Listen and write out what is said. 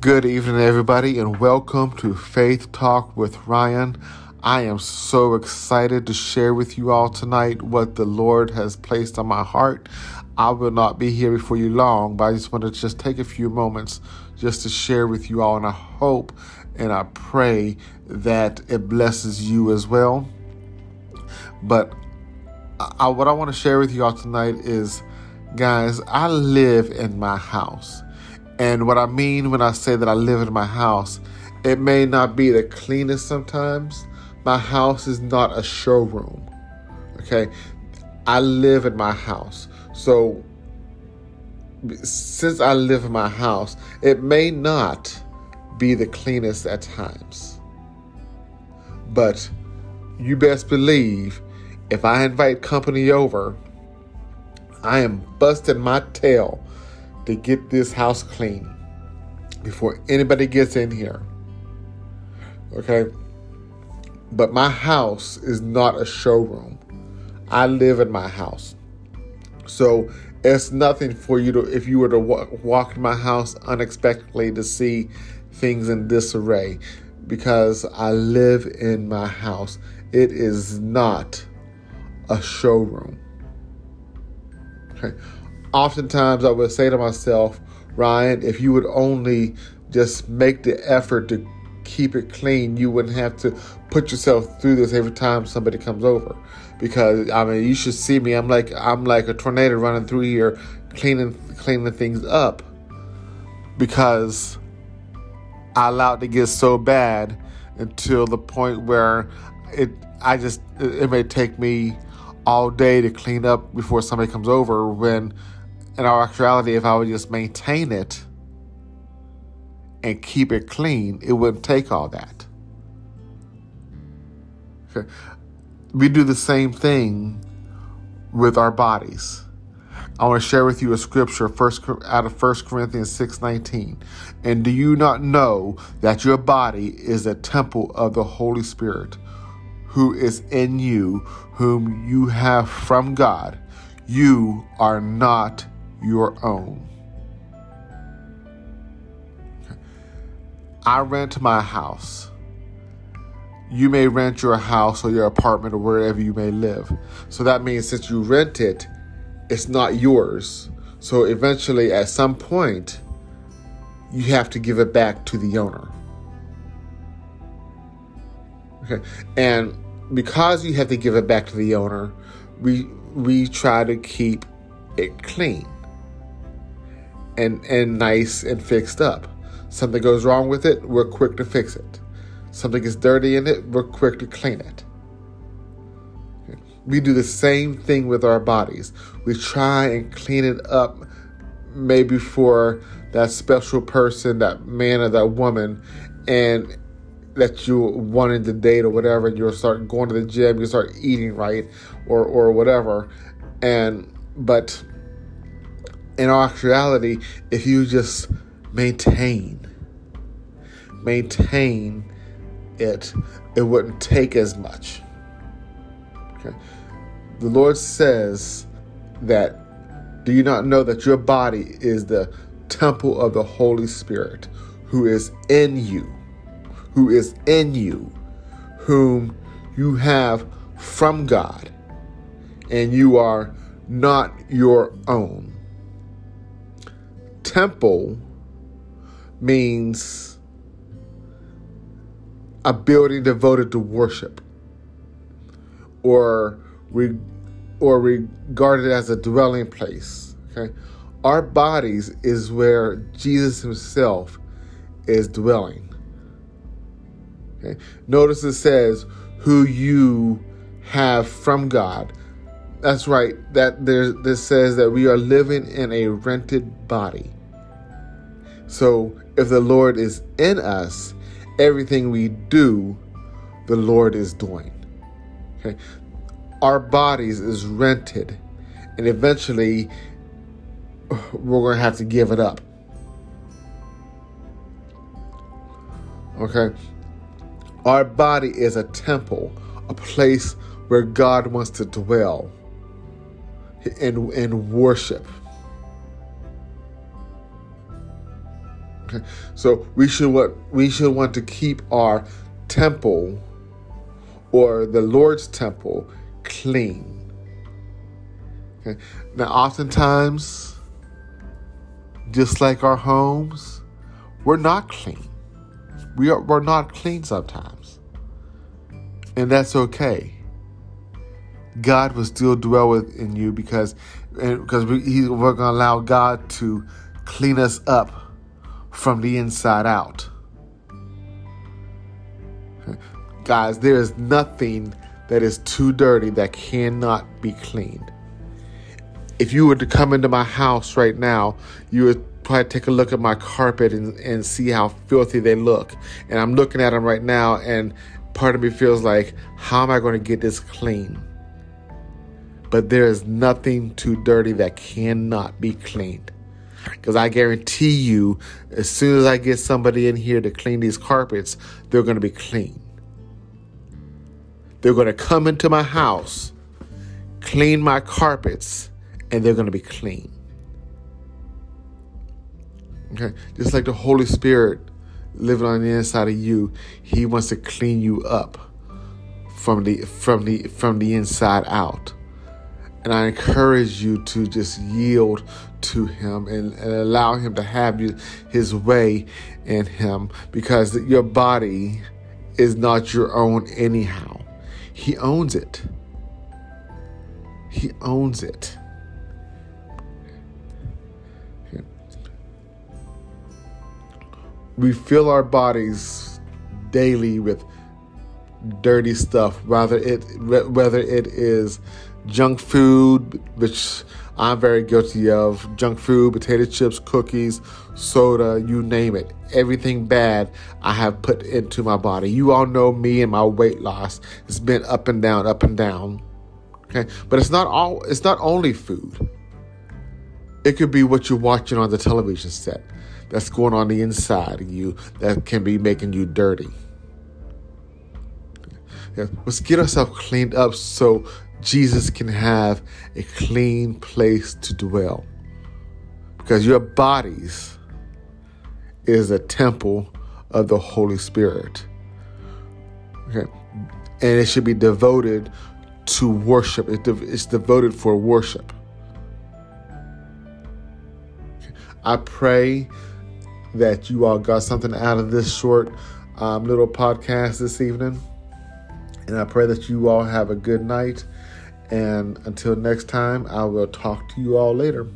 Good evening, everybody, and welcome to Faith Talk with Ryan. I am so excited to share with you all tonight what the Lord has placed on my heart. I will not be here before you long, but I just want to just take a few moments just to share with you all, and I hope and I pray that it blesses you as well. But I, what I want to share with you all tonight is, guys, I live in my house. And what I mean when I say that I live in my house, it may not be the cleanest sometimes, my house is not a showroom. Okay? I live in my house. So since I live in my house, it may not be the cleanest at times. But you best believe if I invite company over, I am busting my tail to get this house clean before anybody gets in here. Okay? But my house is not a showroom. I live in my house. So it's nothing for you to, if you were to walk, walk in my house unexpectedly to see things in disarray because I live in my house. It is not a showroom. Okay. Oftentimes I would say to myself, Ryan, if you would only just make the effort to keep it clean, you wouldn't have to put yourself through this every time somebody comes over. Because I mean, you should see me. I'm like I'm like a tornado running through here, cleaning cleaning things up. Because I allowed it to get so bad until the point where it I just it may take me all day to clean up before somebody comes over when in our actuality if I would just maintain it and keep it clean, it wouldn't take all that. Okay. We do the same thing with our bodies. I want to share with you a scripture first out of 1 Corinthians 6:19. And do you not know that your body is a temple of the Holy Spirit who is in you, whom you have from God? You are not your own. I rent my house. You may rent your house or your apartment or wherever you may live. So that means since you rent it, it's not yours. So eventually, at some point, you have to give it back to the owner. Okay. And because you have to give it back to the owner, we we try to keep it clean and and nice and fixed up. Something goes wrong with it, we're quick to fix it. Something is dirty in it, we're quick to clean it. We do the same thing with our bodies. We try and clean it up maybe for that special person, that man or that woman, and that you wanted to date or whatever, you'll start going to the gym, you start eating right or or whatever. And but in actuality, if you just maintain, maintain it, it wouldn't take as much. Okay. The Lord says that do you not know that your body is the temple of the Holy Spirit who is in you, who is in you, whom you have from God, and you are not your own. Temple means a building devoted to worship or re, or regarded as a dwelling place okay our bodies is where jesus himself is dwelling okay notice it says who you have from god that's right that there this says that we are living in a rented body so if the lord is in us everything we do, the Lord is doing. Okay? Our bodies is rented, and eventually we're going to have to give it up. Okay? Our body is a temple, a place where God wants to dwell and, and worship. Okay? So we should what we should want to keep our temple or the Lord's temple clean. Okay? Now, oftentimes, just like our homes, we're not clean. We are we're not clean sometimes. And that's okay. God will still dwell within you because because we, he, we're going to allow God to clean us up from the inside out. Guys, there is nothing that is too dirty that cannot be cleaned. If you were to come into my house right now, you would probably take a look at my carpet and, and see how filthy they look. And I'm looking at them right now, and part of me feels like, how am I going to get this clean? But there is nothing too dirty that cannot be cleaned. Because I guarantee you, as soon as I get somebody in here to clean these carpets, they're going to be clean. They're going to come into my house, clean my carpets, and they're going to be clean. Okay? Just like the Holy Spirit living on the inside of you, He wants to clean you up from the from the from the inside out. And I encourage you to just yield to Him and, and allow Him to have you, His way in Him because your body is not your own anyhow. He owns it. He owns it. We fill our bodies daily with dirty stuff, whether it whether it is junk food, which I'm very guilty of, junk food, potato chips, cookies, soda, you name it. Everything bad I have put into my body. You all know me and my weight loss. It's been up and down, up and down. Okay? But it's not all it's not only food. It could be what you're watching on the television set that's going on the inside of you that can be making you dirty. Yeah, let's get ourselves cleaned up so Jesus can have a clean place to dwell. Because your bodies is a temple of the Holy Spirit. Okay. And it should be devoted to worship. It's devoted for worship. I pray that you all got something out of this short um, little podcast this evening. And I pray that you all have a good night. And until next time, I will talk to you all later.